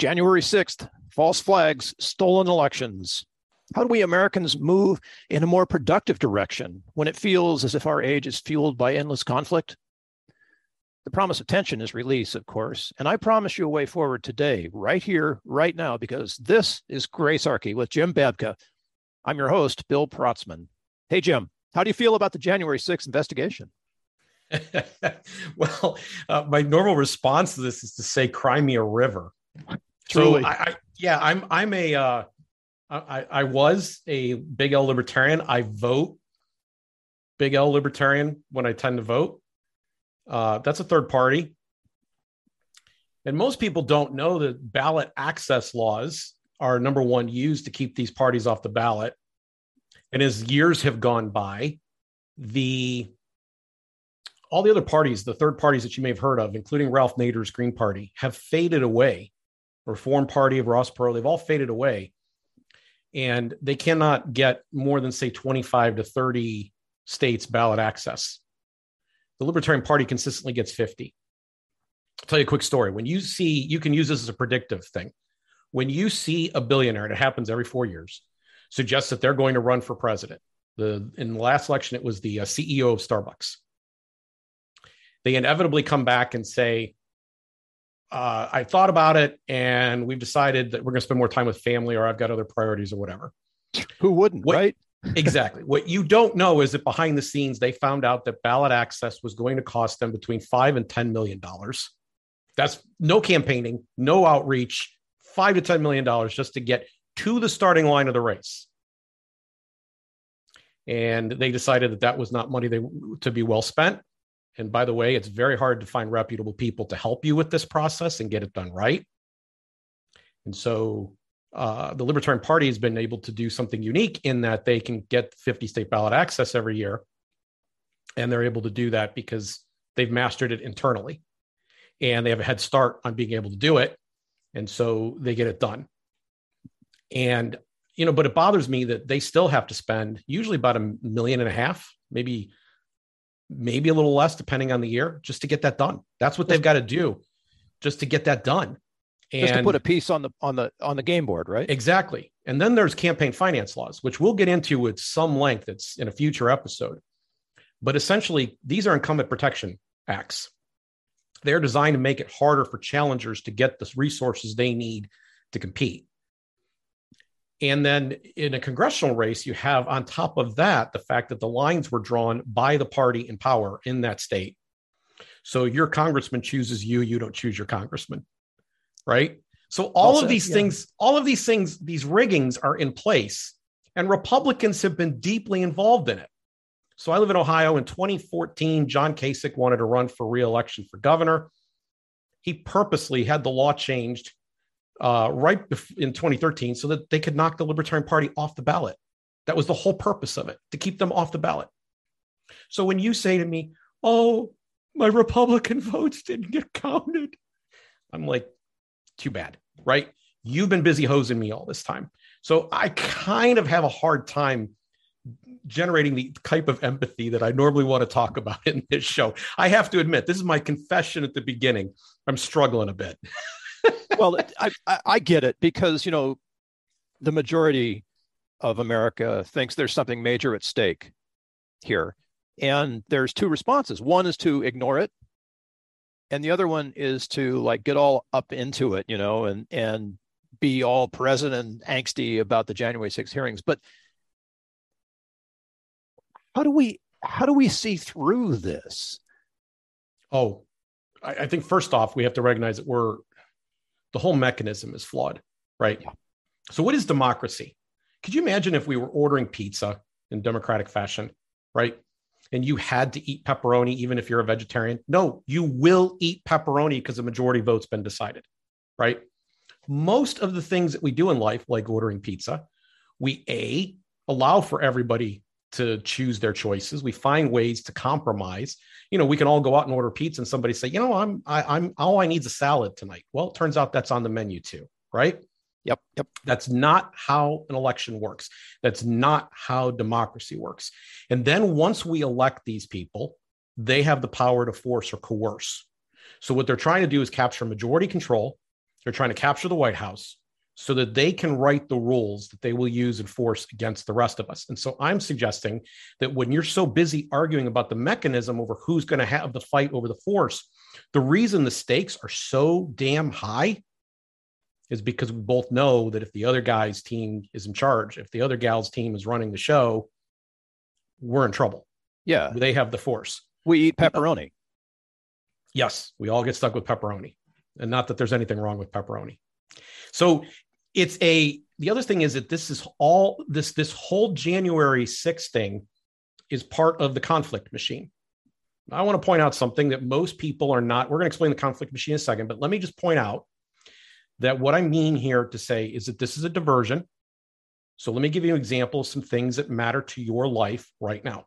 January 6th, false flags, stolen elections. How do we Americans move in a more productive direction when it feels as if our age is fueled by endless conflict? The promise of tension is release, of course, and I promise you a way forward today, right here, right now, because this is Gracearchy with Jim Babka. I'm your host, Bill Protzmann. Hey, Jim, how do you feel about the January 6th investigation? well, uh, my normal response to this is to say, "Cry me a river." Truly. So, I, I, yeah, I'm I'm a uh, I, I was a big L libertarian. I vote big L libertarian when I tend to vote. Uh, that's a third party. And most people don't know that ballot access laws are number one used to keep these parties off the ballot. And as years have gone by, the all the other parties, the third parties that you may have heard of, including Ralph Nader's Green Party, have faded away. Reform Party of Ross Perot, they've all faded away. And they cannot get more than, say, 25 to 30 states ballot access. The Libertarian Party consistently gets 50. I'll tell you a quick story. When you see, you can use this as a predictive thing. When you see a billionaire, and it happens every four years, suggests that they're going to run for president. The in the last election, it was the uh, CEO of Starbucks they inevitably come back and say, uh, I thought about it and we've decided that we're going to spend more time with family or I've got other priorities or whatever. Who wouldn't, what, right? exactly. What you don't know is that behind the scenes, they found out that ballot access was going to cost them between five and $10 million. That's no campaigning, no outreach, five to $10 million just to get to the starting line of the race. And they decided that that was not money they, to be well spent. And by the way, it's very hard to find reputable people to help you with this process and get it done right. And so uh, the Libertarian Party has been able to do something unique in that they can get 50 state ballot access every year. And they're able to do that because they've mastered it internally and they have a head start on being able to do it. And so they get it done. And, you know, but it bothers me that they still have to spend usually about a million and a half, maybe maybe a little less depending on the year just to get that done. That's what they've got to do just to get that done. And just to put a piece on the on the on the game board, right? Exactly. And then there's campaign finance laws, which we'll get into with some length. It's in a future episode. But essentially, these are incumbent protection acts. They're designed to make it harder for challengers to get the resources they need to compete. And then in a congressional race, you have on top of that the fact that the lines were drawn by the party in power in that state. So your congressman chooses you, you don't choose your congressman. Right. So all also, of these yeah. things, all of these things, these riggings are in place, and Republicans have been deeply involved in it. So I live in Ohio. In 2014, John Kasich wanted to run for reelection for governor. He purposely had the law changed uh, right in 2013 so that they could knock the Libertarian Party off the ballot. That was the whole purpose of it to keep them off the ballot. So when you say to me, oh, my Republican votes didn't get counted, I'm like, too bad, right? You've been busy hosing me all this time. So I kind of have a hard time generating the type of empathy that I normally want to talk about in this show. I have to admit, this is my confession at the beginning. I'm struggling a bit. well, I, I get it because you know the majority of America thinks there's something major at stake here, and there's two responses. One is to ignore it, and the other one is to like get all up into it, you know, and and be all present and angsty about the January 6th hearings. But how do we how do we see through this? Oh, I, I think first off, we have to recognize that we're the whole mechanism is flawed, right? Yeah. So, what is democracy? Could you imagine if we were ordering pizza in democratic fashion, right? And you had to eat pepperoni even if you're a vegetarian? No, you will eat pepperoni because the majority vote's been decided, right? Most of the things that we do in life, like ordering pizza, we A, allow for everybody to choose their choices. We find ways to compromise. You know, we can all go out and order pizza, and somebody say, "You know, I'm I, I'm all I need is a salad tonight." Well, it turns out that's on the menu too, right? Yep, yep. That's not how an election works. That's not how democracy works. And then once we elect these people, they have the power to force or coerce. So what they're trying to do is capture majority control They're trying to capture the White House so that they can write the rules that they will use and force against the rest of us. And so I'm suggesting that when you're so busy arguing about the mechanism over who's going to have the fight over the force, the reason the stakes are so damn high is because we both know that if the other guy's team is in charge, if the other gal's team is running the show, we're in trouble. Yeah. They have the force. We eat pepperoni. Yes, we all get stuck with pepperoni. And not that there's anything wrong with pepperoni. So it's a the other thing is that this is all this this whole January 6th thing is part of the conflict machine. I want to point out something that most people are not. We're going to explain the conflict machine in a second, but let me just point out that what I mean here to say is that this is a diversion. So let me give you an example of some things that matter to your life right now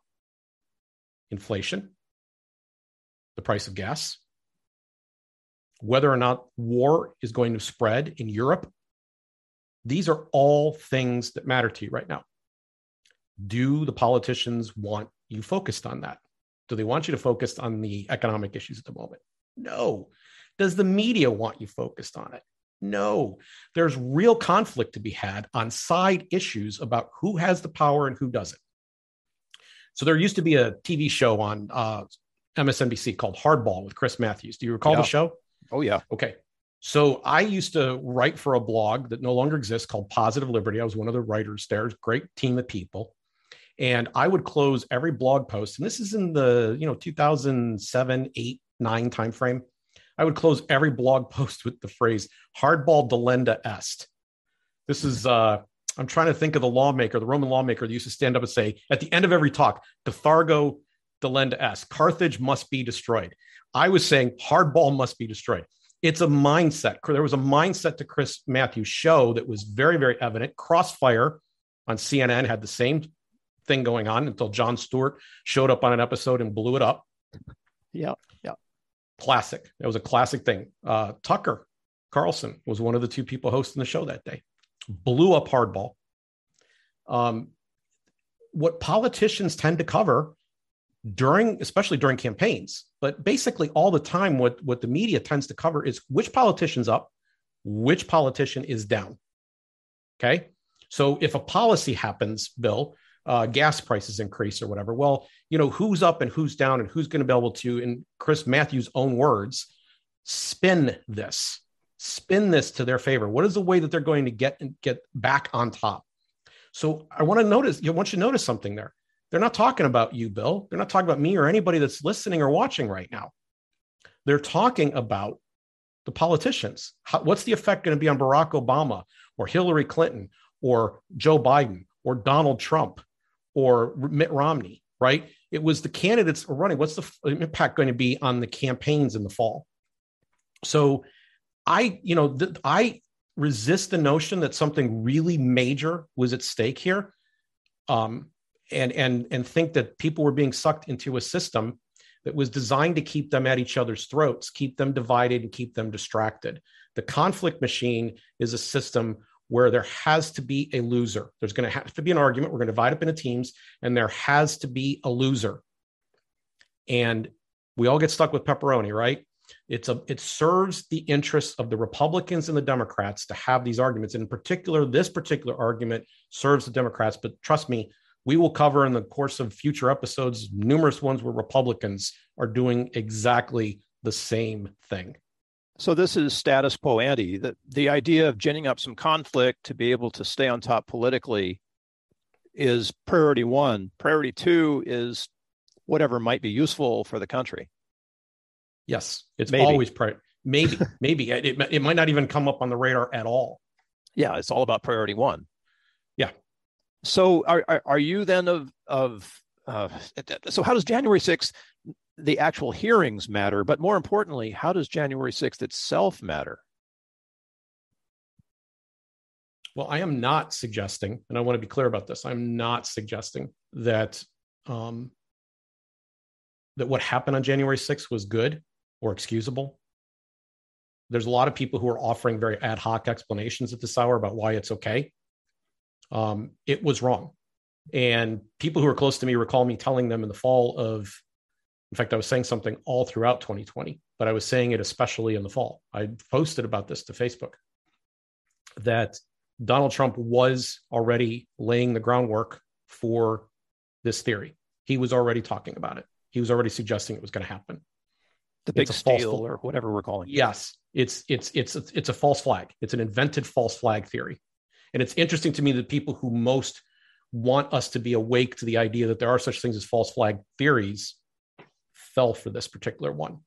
inflation, the price of gas, whether or not war is going to spread in Europe. These are all things that matter to you right now. Do the politicians want you focused on that? Do they want you to focus on the economic issues at the moment? No. Does the media want you focused on it? No. There's real conflict to be had on side issues about who has the power and who doesn't. So there used to be a TV show on uh, MSNBC called Hardball with Chris Matthews. Do you recall yeah. the show? Oh, yeah. Okay. So I used to write for a blog that no longer exists called Positive Liberty. I was one of the writers there. Great team of people. And I would close every blog post, and this is in the you know 2007, 8, 9 timeframe. I would close every blog post with the phrase hardball delenda est. This is uh I'm trying to think of the lawmaker, the Roman lawmaker that used to stand up and say at the end of every talk, Cathargo delenda est, Carthage must be destroyed. I was saying hardball must be destroyed. It's a mindset. There was a mindset to Chris Matthews' show that was very, very evident. Crossfire on CNN had the same thing going on until Jon Stewart showed up on an episode and blew it up. Yeah, yeah. Classic. It was a classic thing. Uh, Tucker Carlson was one of the two people hosting the show that day. Blew up hardball. Um, what politicians tend to cover during especially during campaigns but basically all the time what what the media tends to cover is which politician's up which politician is down. Okay? So if a policy happens bill uh, gas prices increase or whatever well you know who's up and who's down and who's going to be able to in chris matthews own words spin this spin this to their favor. What is the way that they're going to get get back on top? So i want to notice you want you to notice something there they're not talking about you, Bill. They're not talking about me or anybody that's listening or watching right now. They're talking about the politicians. How, what's the effect going to be on Barack Obama or Hillary Clinton or Joe Biden or Donald Trump or Mitt Romney, right? It was the candidates running. What's the impact going to be on the campaigns in the fall? So I, you know, I resist the notion that something really major was at stake here. Um, and and and think that people were being sucked into a system that was designed to keep them at each other's throats, keep them divided, and keep them distracted. The conflict machine is a system where there has to be a loser. There's going to have to be an argument. We're going to divide up into teams, and there has to be a loser. And we all get stuck with pepperoni, right? It's a it serves the interests of the Republicans and the Democrats to have these arguments. And in particular, this particular argument serves the Democrats. But trust me, we will cover in the course of future episodes numerous ones where Republicans are doing exactly the same thing. So this is status quo ante. The, the idea of ginning up some conflict to be able to stay on top politically is priority one. Priority two is whatever might be useful for the country. Yes, it's maybe. always priority. Maybe, maybe it, it might not even come up on the radar at all. Yeah, it's all about priority one. So are, are, are you then of of uh, so how does January 6th the actual hearings matter? But more importantly how does January 6th itself matter? Well I am not suggesting and I want to be clear about this I'm not suggesting that um, that what happened on January 6th was good or excusable. There's a lot of people who are offering very ad hoc explanations at this hour about why it's okay um, it was wrong. And people who are close to me recall me telling them in the fall of, in fact, I was saying something all throughout 2020 but I was saying it especially in the fall. I posted about this to Facebook that Donald Trump was already laying the groundwork for this theory. He was already talking about it. He was already suggesting it was going to happen. The big steal or whatever we're calling it. Yes, it's it's it's it's a false flag. It's an invented false flag theory. And it's interesting to me that people who most want us to be awake to the idea that there are such things as false flag theories fell for this particular one.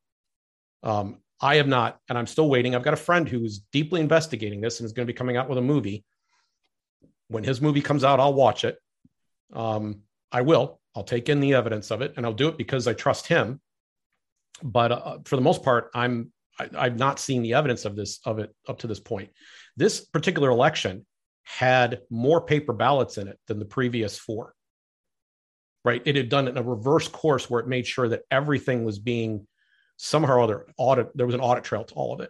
Um, I have not, and I'm still waiting. I've got a friend who is deeply investigating this and is going to be coming out with a movie. When his movie comes out, I'll watch it. Um, I will. I'll take in the evidence of it, and I'll do it because I trust him. But uh, for the most part, I'm I, I've not seen the evidence of this of it up to this point. This particular election had more paper ballots in it than the previous four. Right? It had done it in a reverse course where it made sure that everything was being somehow or other audit. There was an audit trail to all of it.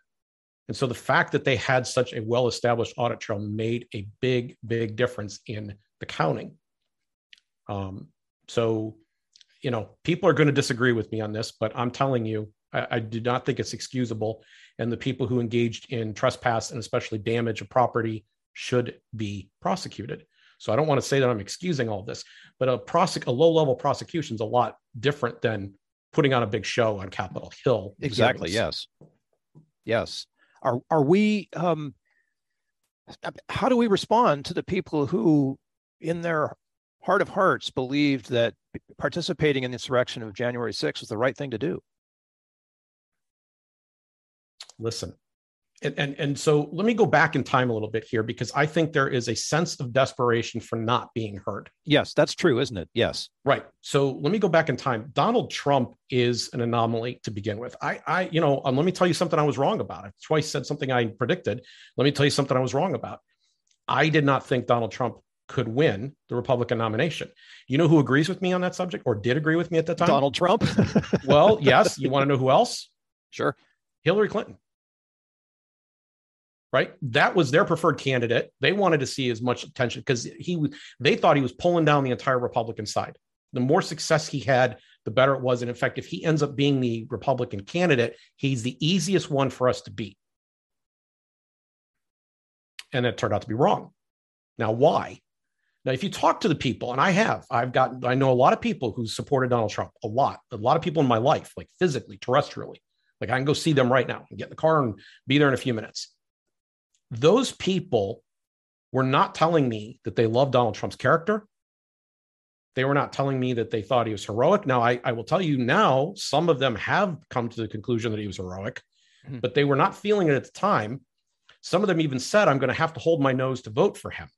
And so the fact that they had such a well established audit trail made a big, big difference in the counting. Um, so, you know, people are going to disagree with me on this, but I'm telling you, I, I do not think it's excusable. And the people who engaged in trespass and especially damage of property should be prosecuted. So I don't want to say that I'm excusing all this, but a, prosec- a low level prosecution is a lot different than putting on a big show on Capitol Hill. Exactly. Yes. Yes. Are are we? Um, how do we respond to the people who, in their heart of hearts, believed that participating in the insurrection of January 6th was the right thing to do? Listen, and, and and so let me go back in time a little bit here because I think there is a sense of desperation for not being heard. Yes, that's true, isn't it? Yes. Right. So let me go back in time. Donald Trump is an anomaly to begin with. I, I, you know, um, let me tell you something I was wrong about. I twice said something I predicted. Let me tell you something I was wrong about. I did not think Donald Trump could win the Republican nomination. You know who agrees with me on that subject or did agree with me at that time? Donald Trump. well, yes. You want to know who else? Sure. Hillary Clinton right? That was their preferred candidate. They wanted to see as much attention because he they thought he was pulling down the entire Republican side. The more success he had, the better it was. And in fact, if he ends up being the Republican candidate, he's the easiest one for us to beat. And it turned out to be wrong. Now, why? Now, if you talk to the people, and I have, I've got, I know a lot of people who supported Donald Trump, a lot, a lot of people in my life, like physically, terrestrially. Like I can go see them right now and get in the car and be there in a few minutes those people were not telling me that they loved Donald Trump's character. They were not telling me that they thought he was heroic. Now, I, I will tell you now, some of them have come to the conclusion that he was heroic, mm-hmm. but they were not feeling it at the time. Some of them even said, I'm going to have to hold my nose to vote for him.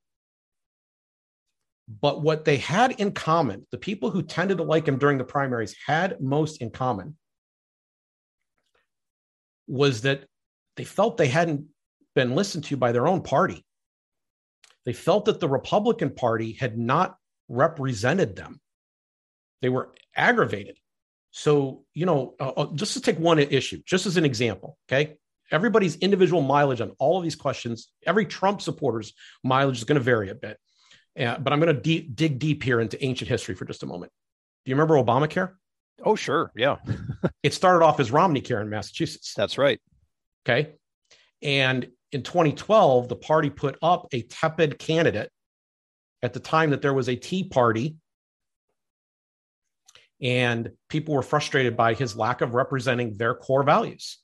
But what they had in common, the people who tended to like him during the primaries had most in common, was that they felt they hadn't been listened to by their own party. They felt that the Republican Party had not represented them. They were aggravated. So, you know, uh, uh, just to take one issue, just as an example, okay? Everybody's individual mileage on all of these questions, every Trump supporter's mileage is going to vary a bit. Uh, but I'm going to de- dig deep here into ancient history for just a moment. Do you remember Obamacare? Oh, sure. Yeah. it started off as Romney Care in Massachusetts. That's right. Okay. And in 2012, the party put up a tepid candidate at the time that there was a Tea Party. And people were frustrated by his lack of representing their core values.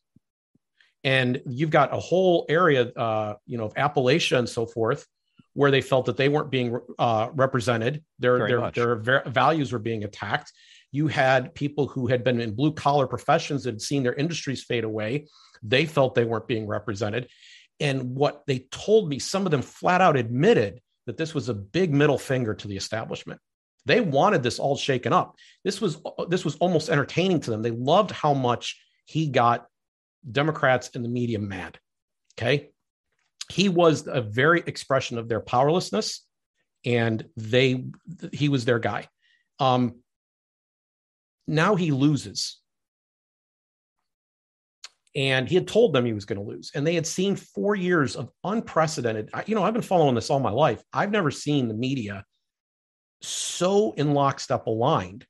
And you've got a whole area, uh, you know, of Appalachia and so forth, where they felt that they weren't being uh, represented. Their their, their ver- values were being attacked. You had people who had been in blue collar professions that had seen their industries fade away. They felt they weren't being represented. And what they told me, some of them flat out admitted that this was a big middle finger to the establishment. They wanted this all shaken up. This was this was almost entertaining to them. They loved how much he got Democrats and the media mad. Okay. He was a very expression of their powerlessness, and they he was their guy. Um, now he loses and he had told them he was going to lose and they had seen four years of unprecedented you know i've been following this all my life i've never seen the media so in lockstep aligned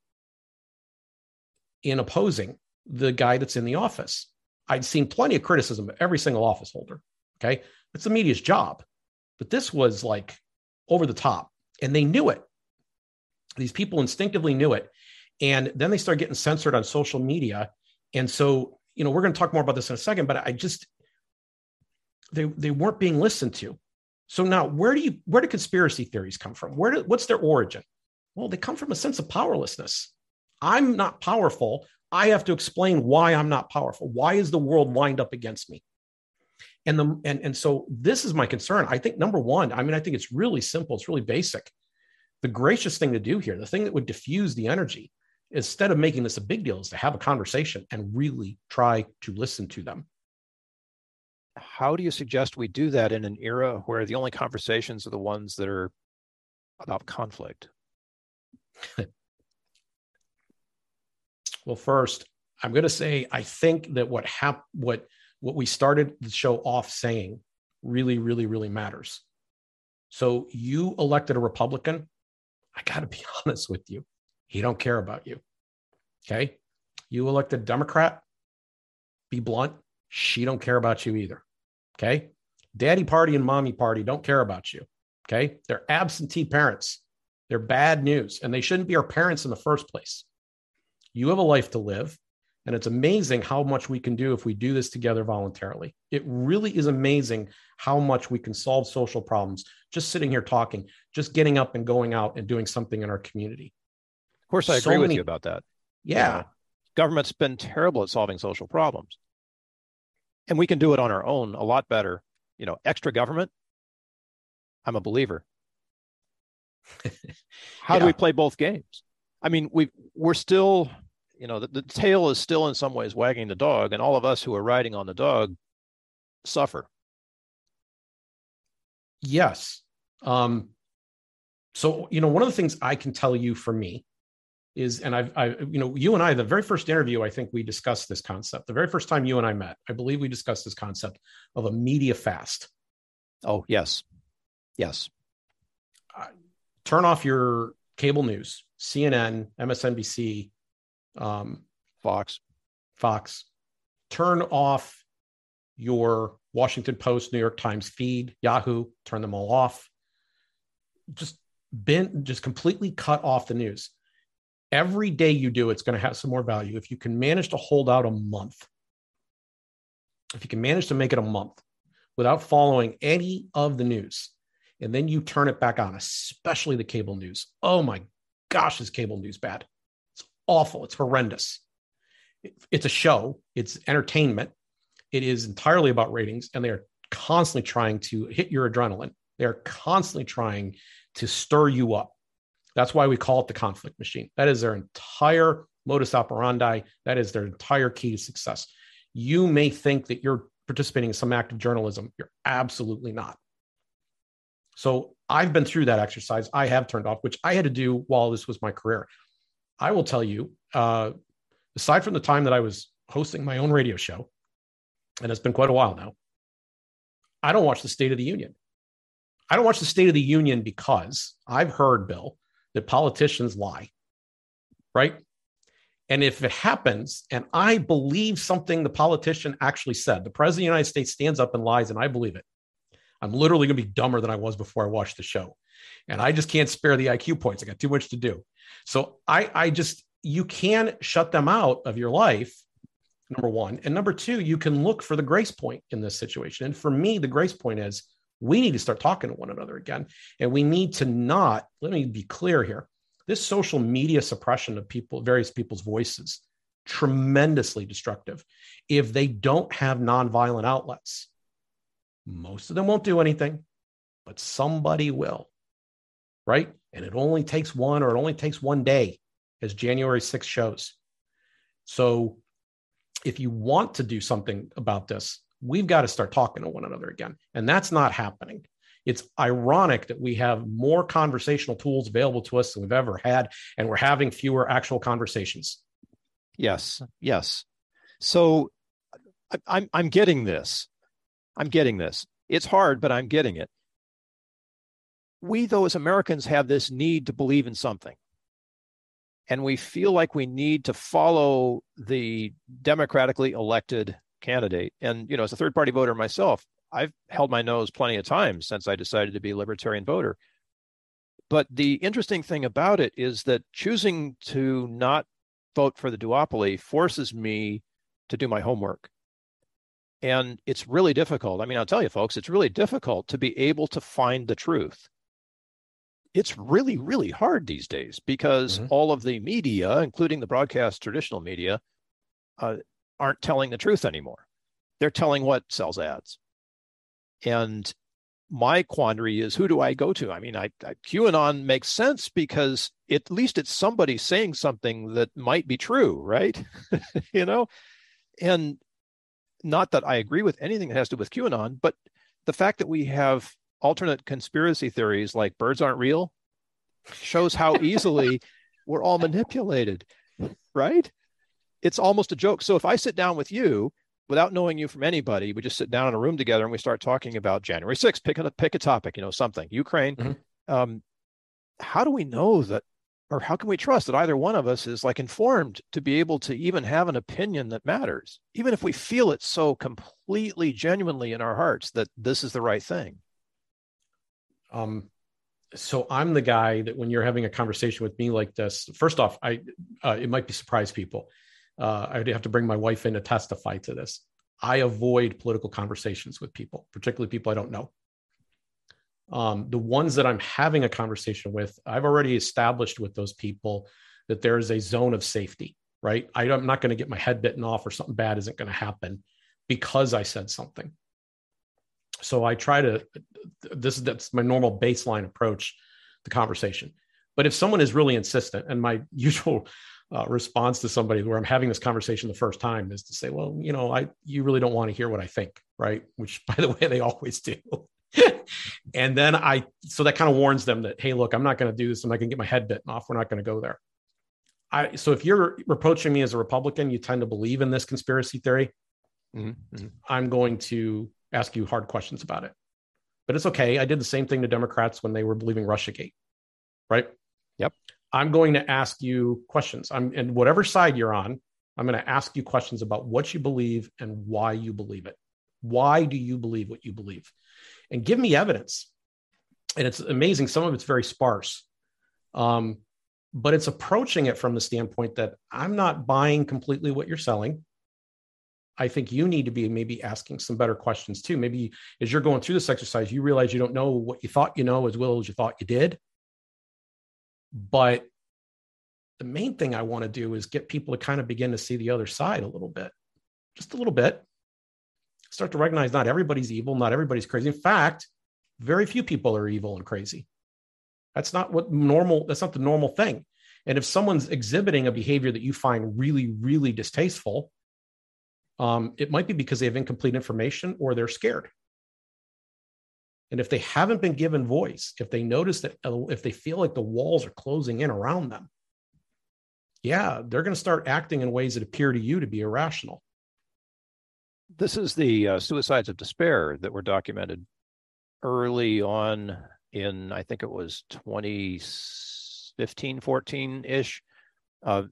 in opposing the guy that's in the office I'd seen plenty of criticism of every single office holder. Okay. It's the media's job. But this was like over the top and they knew it. These people instinctively knew it. And then they started getting censored on social media. And so, you know, we're going to talk more about this in a second, but I just, they, they weren't being listened to. So now where do you, where do conspiracy theories come from? Where do, what's their origin? Well, they come from a sense of powerlessness. I'm not powerful. I have to explain why I'm not powerful. Why is the world lined up against me? And the and and so this is my concern. I think number one, I mean, I think it's really simple. It's really basic. The gracious thing to do here, the thing that would diffuse the energy, instead of making this a big deal, is to have a conversation and really try to listen to them. How do you suggest we do that in an era where the only conversations are the ones that are about conflict? well, first, I'm going to say I think that what hap- what what we started the show off saying really, really, really matters. So you elected a Republican. I got to be honest with you. He don't care about you. Okay. You elected a Democrat. Be blunt. She don't care about you either. Okay. Daddy party and mommy party don't care about you. Okay. They're absentee parents. They're bad news and they shouldn't be our parents in the first place. You have a life to live. And it's amazing how much we can do if we do this together voluntarily. It really is amazing how much we can solve social problems just sitting here talking, just getting up and going out and doing something in our community. Of course, I agree so with you about that. Yeah. government's been terrible at solving social problems. And we can do it on our own a lot better. You know, extra government, I'm a believer. How yeah. do we play both games? I mean, we we're still you know the, the tail is still in some ways wagging the dog and all of us who are riding on the dog suffer yes um so you know one of the things i can tell you for me is and i've i you know you and i the very first interview i think we discussed this concept the very first time you and i met i believe we discussed this concept of a media fast oh yes yes uh, turn off your cable news cnn msnbc um, Fox. Fox. Turn off your Washington Post, New York Times feed, Yahoo, turn them all off. Just been just completely cut off the news. Every day you do, it's going to have some more value. If you can manage to hold out a month, if you can manage to make it a month without following any of the news, and then you turn it back on, especially the cable news. Oh my gosh, is cable news bad? It's awful. It's horrendous. It's a show, it's entertainment. It is entirely about ratings, and they are constantly trying to hit your adrenaline. They are constantly trying to stir you up. That's why we call it the conflict machine. That is their entire modus operandi. That is their entire key to success. You may think that you're participating in some act of journalism. You're absolutely not. So I've been through that exercise. I have turned off, which I had to do while this was my career. I will tell you, uh, aside from the time that I was hosting my own radio show, and it's been quite a while now, I don't watch the State of the Union. I don't watch the State of the Union because I've heard, Bill, that politicians lie, right? And if it happens, and I believe something the politician actually said, the president of the United States stands up and lies, and I believe it, I'm literally going to be dumber than I was before I watched the show. And I just can't spare the IQ points. I got too much to do. So I, I just, you can shut them out of your life, number one. And number two, you can look for the grace point in this situation. And for me, the grace point is we need to start talking to one another again. And we need to not, let me be clear here. This social media suppression of people, various people's voices, tremendously destructive. If they don't have nonviolent outlets, most of them won't do anything, but somebody will right? And it only takes one or it only takes one day, as January 6th shows. So if you want to do something about this, we've got to start talking to one another again. And that's not happening. It's ironic that we have more conversational tools available to us than we've ever had, and we're having fewer actual conversations. Yes, yes. So I'm I'm getting this. I'm getting this. It's hard, but I'm getting it we, though, as Americans, have this need to believe in something. And we feel like we need to follow the democratically elected candidate. And, you know, as a third party voter myself, I've held my nose plenty of times since I decided to be a libertarian voter. But the interesting thing about it is that choosing to not vote for the duopoly forces me to do my homework. And it's really difficult. I mean, I'll tell you, folks, it's really difficult to be able to find the truth. It's really, really hard these days because mm-hmm. all of the media, including the broadcast traditional media, uh, aren't telling the truth anymore. They're telling what sells ads. And my quandary is who do I go to? I mean, I, I, QAnon makes sense because at least it's somebody saying something that might be true, right? you know, and not that I agree with anything that has to do with QAnon, but the fact that we have alternate conspiracy theories like birds aren't real shows how easily we're all manipulated, right? It's almost a joke. So if I sit down with you without knowing you from anybody, we just sit down in a room together and we start talking about January 6th, pick a pick a topic, you know, something, Ukraine. Mm-hmm. Um, how do we know that or how can we trust that either one of us is like informed to be able to even have an opinion that matters, even if we feel it so completely genuinely in our hearts that this is the right thing? Um, so I'm the guy that when you're having a conversation with me like this, first off, I uh, it might be surprise people uh, I'd have to bring my wife in to testify to this. I avoid political conversations with people, particularly people I don't know. Um, the ones that I'm having a conversation with, I've already established with those people that there is a zone of safety, right? I'm not going to get my head bitten off or something bad isn't going to happen because I said something. So I try to, this is that's my normal baseline approach to conversation. But if someone is really insistent, and my usual uh, response to somebody where I'm having this conversation the first time is to say, well, you know, I you really don't want to hear what I think, right? Which, by the way, they always do. and then I, so that kind of warns them that, hey, look, I'm not going to do this. I'm not going to get my head bitten off. We're not going to go there. I, so if you're reproaching me as a Republican, you tend to believe in this conspiracy theory. Mm-hmm. mm-hmm. I'm going to ask you hard questions about it. But it's okay. I did the same thing to Democrats when they were believing Russiagate, right? Yep. I'm going to ask you questions. I'm and whatever side you're on, I'm going to ask you questions about what you believe and why you believe it. Why do you believe what you believe? And give me evidence. And it's amazing. Some of it's very sparse. Um, but it's approaching it from the standpoint that I'm not buying completely what you're selling. I think you need to be maybe asking some better questions too. Maybe as you're going through this exercise, you realize you don't know what you thought you know as well as you thought you did. But the main thing I want to do is get people to kind of begin to see the other side a little bit, just a little bit. Start to recognize not everybody's evil, not everybody's crazy. In fact, very few people are evil and crazy. That's not what normal, that's not the normal thing. And if someone's exhibiting a behavior that you find really, really distasteful, um, it might be because they have incomplete information or they're scared. And if they haven't been given voice, if they notice that, uh, if they feel like the walls are closing in around them, yeah, they're going to start acting in ways that appear to you to be irrational. This is the uh, suicides of despair that were documented early on in, I think it was 2015, 14 ish. Uh,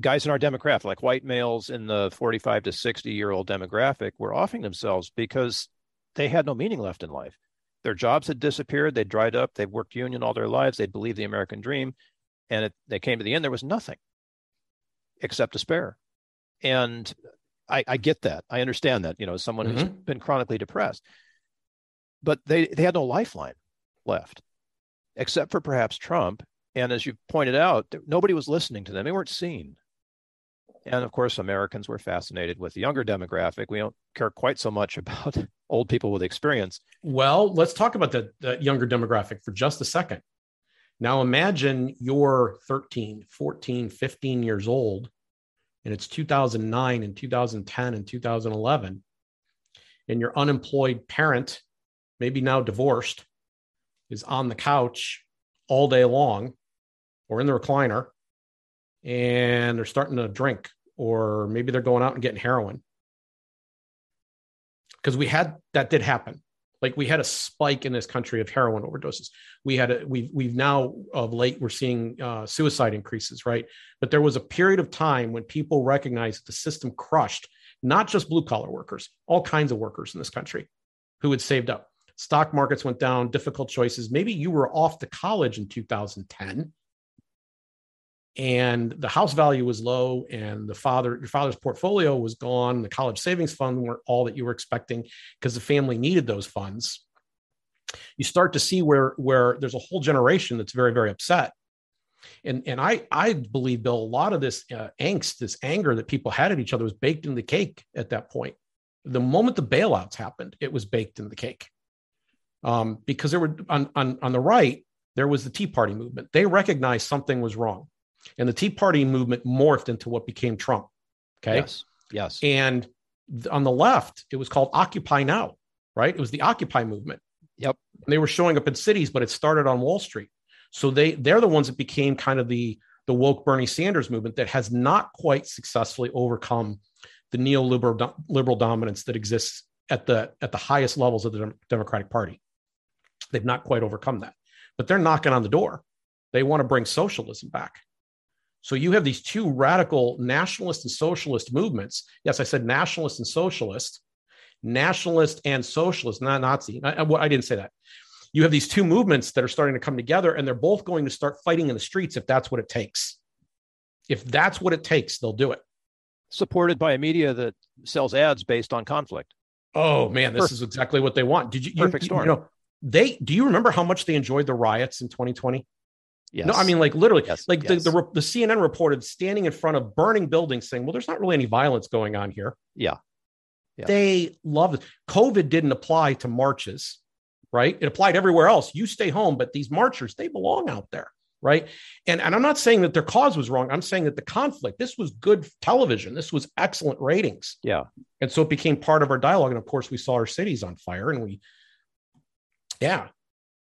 guys in our demographic, like white males in the 45 to 60 year old demographic, were offing themselves because they had no meaning left in life their jobs had disappeared. They'd dried up. They'd worked union all their lives. They'd believed the American dream. And it, they came to the end, there was nothing except despair. And I, I get that. I understand that, you know, as someone mm-hmm. who's been chronically depressed. But they, they had no lifeline left, except for perhaps Trump. And as you pointed out, nobody was listening to them. They weren't seen. And of course, Americans were fascinated with the younger demographic. We don't care quite so much about old people with experience. Well, let's talk about the, the younger demographic for just a second. Now, imagine you're 13, 14, 15 years old, and it's 2009 and 2010 and 2011, and your unemployed parent, maybe now divorced, is on the couch all day long or in the recliner and they're starting to drink, or maybe they're going out and getting heroin. Because we had that did happen. Like we had a spike in this country of heroin overdoses. We had a we've we've now of late we're seeing uh, suicide increases, right? But there was a period of time when people recognized the system crushed not just blue collar workers, all kinds of workers in this country who had saved up. Stock markets went down, difficult choices. Maybe you were off to college in 2010 and the house value was low and the father your father's portfolio was gone. The college savings fund weren't all that you were expecting because the family needed those funds. You start to see where where there's a whole generation that's very very upset. And and i i believe bill a lot of this uh, angst this anger that people had at each other was baked in the cake at that point. The moment the bailouts happened it was baked in the cake. Um, because there were on, on on the right there was the tea party movement. They recognized something was wrong and the Tea Party movement morphed into what became Trump. Okay. Yes. Yes. And on the left, it was called Occupy Now, right? It was the Occupy movement. Yep. And they were showing up in cities, but it started on Wall Street. So they they're the ones that became kind of the the woke Bernie Sanders movement that has not quite successfully overcome the neoliberal liberal dominance that exists at the at the highest levels of the Democratic Party. They've not quite overcome that, but they're knocking on the door. They want to bring socialism back. So you have these two radical nationalist and socialist movements. Yes, I said nationalist and socialist, nationalist and socialist, not Nazi. I, I, didn't say that. You have these two movements that are starting to come together, and they're both going to start fighting in the streets if that's what it takes. If that's what it takes, they'll do it. Supported by a media that sells ads based on conflict. Oh man, this Perfect. is exactly what they want. Did you? you, Perfect storm. You know, they do you remember how much they enjoyed the riots in 2020? Yes. No, I mean like literally, yes. like yes. The, the the CNN reported standing in front of burning buildings, saying, "Well, there's not really any violence going on here." Yeah, yeah. they love it. COVID didn't apply to marches, right? It applied everywhere else. You stay home, but these marchers, they belong out there, right? And and I'm not saying that their cause was wrong. I'm saying that the conflict. This was good television. This was excellent ratings. Yeah, and so it became part of our dialogue. And of course, we saw our cities on fire, and we, yeah,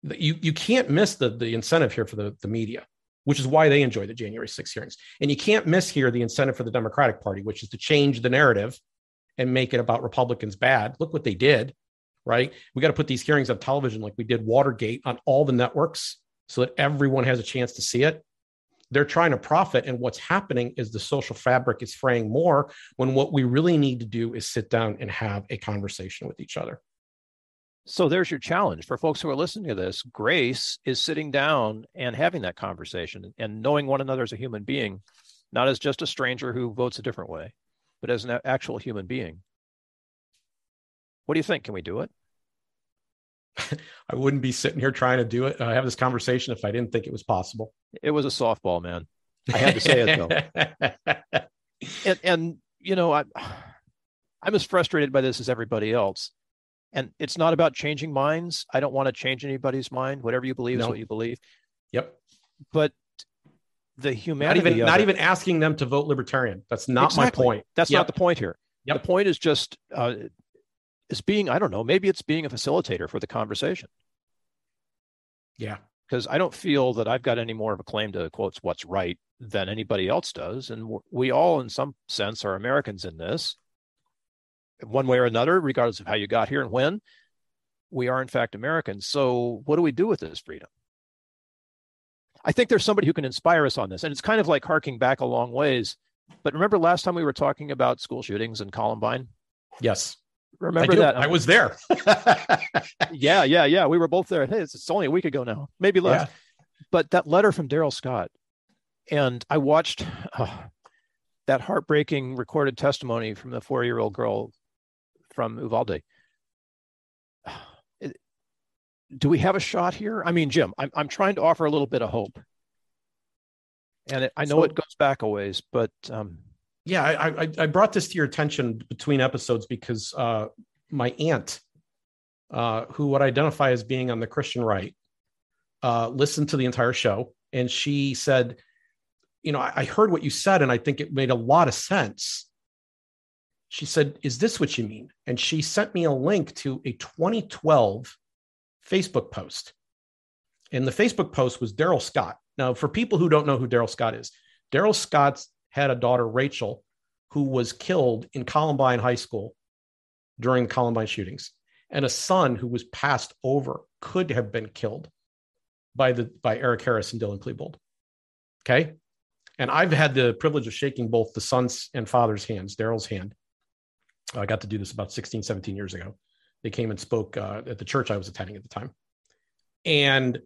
you you can't miss the the incentive here for the, the media which is why they enjoy the january 6 hearings. And you can't miss here the incentive for the democratic party which is to change the narrative and make it about republicans bad. Look what they did right? We got to put these hearings on television like we did watergate on all the networks so that everyone has a chance to see it. They're trying to profit and what's happening is the social fabric is fraying more when what we really need to do is sit down and have a conversation with each other so there's your challenge for folks who are listening to this. Grace is sitting down and having that conversation and knowing one another as a human being, not as just a stranger who votes a different way, but as an actual human being. What do you think? Can we do it? I wouldn't be sitting here trying to do it. I have this conversation if I didn't think it was possible. It was a softball, man. I had to say it though. and, and you know, I, I'm as frustrated by this as everybody else and it's not about changing minds. I don't want to change anybody's mind. Whatever you believe no. is what you believe. Yep. But the humanity not even not it, even asking them to vote libertarian. That's not exactly. my point. That's yep. not the point here. Yep. the point is just uh, is being i don't know maybe it's being a facilitator for the conversation. Yeah. Because i don't feel that i've got any more of a claim to quotes what's right than anybody else does. And we all in some sense are americans in this one way or another, regardless of how you got here and when, we are in fact Americans. So, what do we do with this freedom? I think there's somebody who can inspire us on this. And it's kind of like harking back a long ways. But remember last time we were talking about school shootings and Columbine? Yes. Remember I that? I was there. yeah, yeah, yeah. We were both there. Hey, it's, it's only a week ago now, maybe less. Yeah. But that letter from Darrell Scott, and I watched uh, that heartbreaking recorded testimony from the four year old girl from Uvalde. Do we have a shot here? I mean, Jim, I'm, I'm trying to offer a little bit of hope. And it, I know so, it goes back a ways, but. Um, yeah, I, I, I, brought this to your attention between episodes because uh, my aunt, uh, who would identify as being on the Christian right, uh, listened to the entire show. And she said, You know, I, I heard what you said, and I think it made a lot of sense she said, Is this what you mean? And she sent me a link to a 2012 Facebook post. And the Facebook post was Darrell Scott. Now, for people who don't know who Darrell Scott is, Darrell Scott had a daughter, Rachel, who was killed in Columbine High School during the Columbine shootings, and a son who was passed over could have been killed by the by Eric Harris and Dylan Klebold. Okay. And I've had the privilege of shaking both the son's and father's hands, Darrell's hand I got to do this about 16, 17 years ago. They came and spoke uh, at the church I was attending at the time. And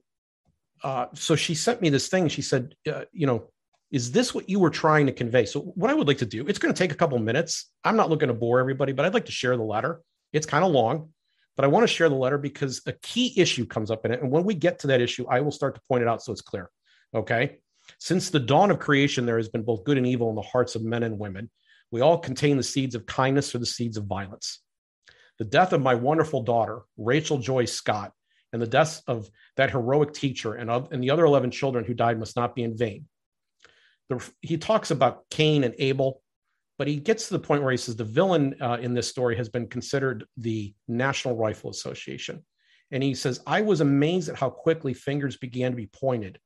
uh, so she sent me this thing. She said, uh, you know, is this what you were trying to convey? So what I would like to do, it's going to take a couple minutes. I'm not looking to bore everybody, but I'd like to share the letter. It's kind of long, but I want to share the letter because a key issue comes up in it. And when we get to that issue, I will start to point it out so it's clear. Okay. Since the dawn of creation, there has been both good and evil in the hearts of men and women. We all contain the seeds of kindness or the seeds of violence. The death of my wonderful daughter, Rachel Joy Scott, and the deaths of that heroic teacher and, of, and the other 11 children who died must not be in vain. The, he talks about Cain and Abel, but he gets to the point where he says the villain uh, in this story has been considered the National Rifle Association. And he says, I was amazed at how quickly fingers began to be pointed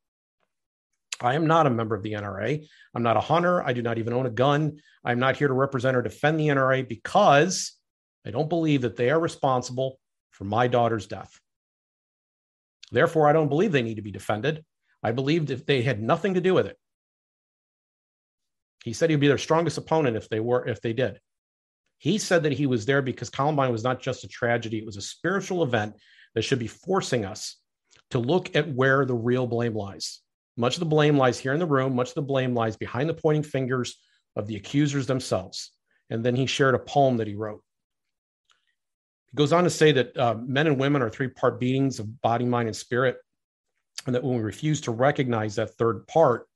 I am not a member of the NRA. I'm not a hunter. I do not even own a gun. I'm not here to represent or defend the NRA because I don't believe that they are responsible for my daughter's death. Therefore, I don't believe they need to be defended. I believed if they had nothing to do with it. He said he'd be their strongest opponent if they were if they did. He said that he was there because Columbine was not just a tragedy, it was a spiritual event that should be forcing us to look at where the real blame lies. Much of the blame lies here in the room. Much of the blame lies behind the pointing fingers of the accusers themselves. And then he shared a poem that he wrote. He goes on to say that uh, men and women are three part beings of body, mind, and spirit. And that when we refuse to recognize that third part,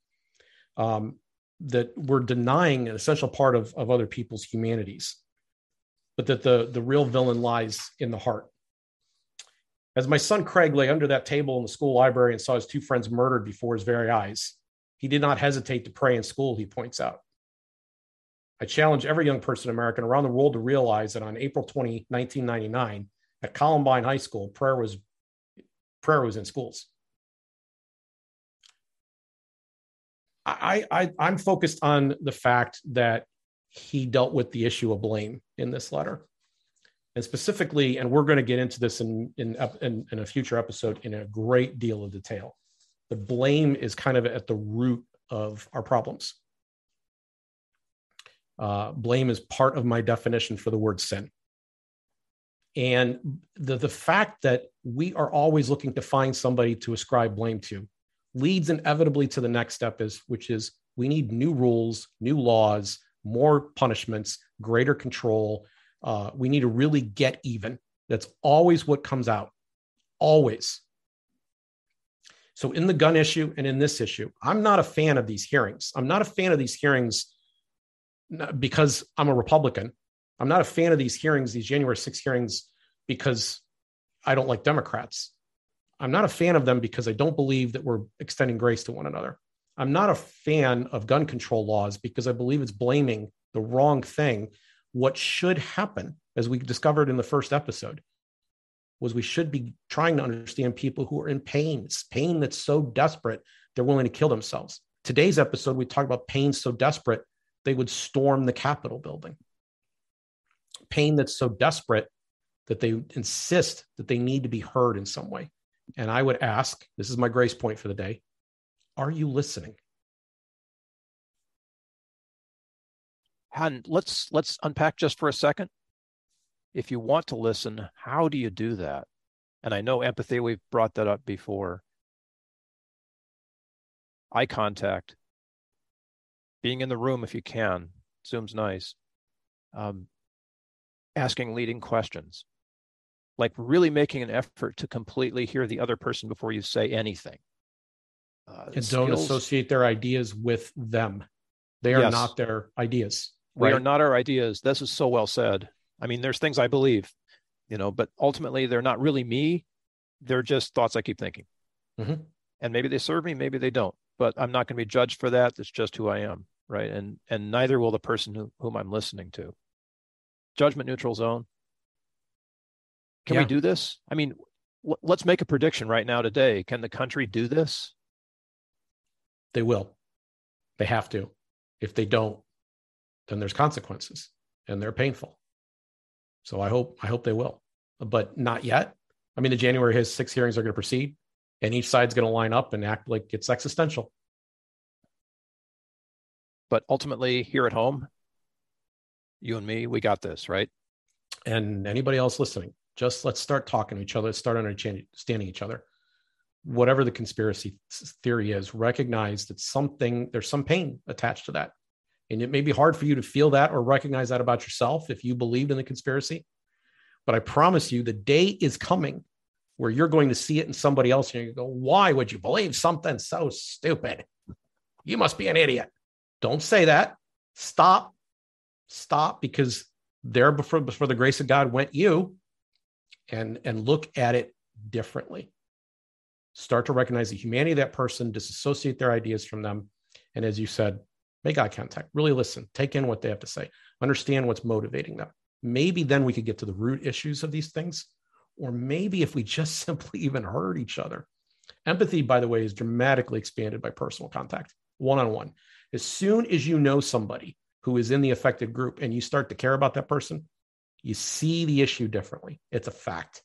um, that we're denying an essential part of, of other people's humanities, but that the, the real villain lies in the heart. As my son Craig lay under that table in the school library and saw his two friends murdered before his very eyes, he did not hesitate to pray in school, he points out. I challenge every young person in America and around the world to realize that on April 20, 1999, at Columbine High School, prayer was prayer was in schools. I, I I'm focused on the fact that he dealt with the issue of blame in this letter and specifically, and we're going to get into this in, in, in, in a future episode in a great deal of detail. The blame is kind of at the root of our problems. Uh, blame is part of my definition for the word sin. And the, the fact that we are always looking to find somebody to ascribe blame to leads inevitably to the next step is which is we need new rules, new laws, more punishments, greater control, uh, we need to really get even. That's always what comes out. Always. So, in the gun issue and in this issue, I'm not a fan of these hearings. I'm not a fan of these hearings because I'm a Republican. I'm not a fan of these hearings, these January 6 hearings, because I don't like Democrats. I'm not a fan of them because I don't believe that we're extending grace to one another. I'm not a fan of gun control laws because I believe it's blaming the wrong thing what should happen, as we discovered in the first episode, was we should be trying to understand people who are in pain, it's pain that's so desperate they're willing to kill themselves. Today's episode, we talk about pain so desperate they would storm the Capitol building. Pain that's so desperate that they insist that they need to be heard in some way. And I would ask this is my grace point for the day are you listening? And let's let's unpack just for a second. If you want to listen, how do you do that? And I know empathy, we've brought that up before. Eye contact, being in the room if you can. Zoom's nice. Um, asking leading questions, like really making an effort to completely hear the other person before you say anything. Uh, and skills, don't associate their ideas with them. They are yes. not their ideas. We right. are not our ideas. This is so well said. I mean, there's things I believe, you know, but ultimately they're not really me. They're just thoughts I keep thinking. Mm-hmm. And maybe they serve me, maybe they don't. But I'm not going to be judged for that. It's just who I am, right? And and neither will the person who, whom I'm listening to. Judgment neutral zone. Can yeah. we do this? I mean, l- let's make a prediction right now today. Can the country do this? They will. They have to. If they don't, then there's consequences and they're painful. So I hope I hope they will, but not yet. I mean, the January his six hearings are going to proceed, and each side's going to line up and act like it's existential. But ultimately, here at home, You and me, we got this, right? And anybody else listening, just let's start talking to each other, start understanding each other. Whatever the conspiracy theory is, recognize that something, there's some pain attached to that. And it may be hard for you to feel that or recognize that about yourself if you believed in the conspiracy. But I promise you, the day is coming where you're going to see it in somebody else and you go, Why would you believe something so stupid? You must be an idiot. Don't say that. Stop. Stop because there before, before the grace of God went you and, and look at it differently. Start to recognize the humanity of that person, disassociate their ideas from them. And as you said, make eye contact, really listen, take in what they have to say, understand what's motivating them. Maybe then we could get to the root issues of these things. Or maybe if we just simply even heard each other. Empathy, by the way, is dramatically expanded by personal contact, one on one. As soon as you know somebody who is in the affected group and you start to care about that person, you see the issue differently. It's a fact.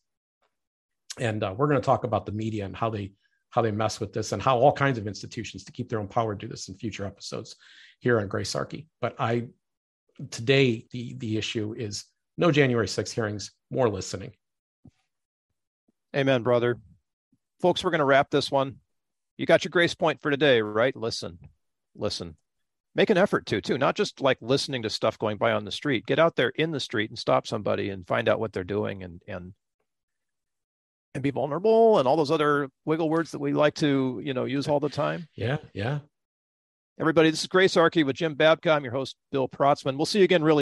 And uh, we're going to talk about the media and how they how they mess with this and how all kinds of institutions to keep their own power do this in future episodes here on Gracearchy. But I today the the issue is no January 6th hearings, more listening. Amen, brother. Folks, we're going to wrap this one. You got your grace point for today, right? Listen, listen. Make an effort to, too, not just like listening to stuff going by on the street. Get out there in the street and stop somebody and find out what they're doing and and and be vulnerable and all those other wiggle words that we like to, you know, use all the time. Yeah, yeah. Everybody, this is Gracearchy with Jim Babka. I'm your host, Bill Protzmann. We'll see you again really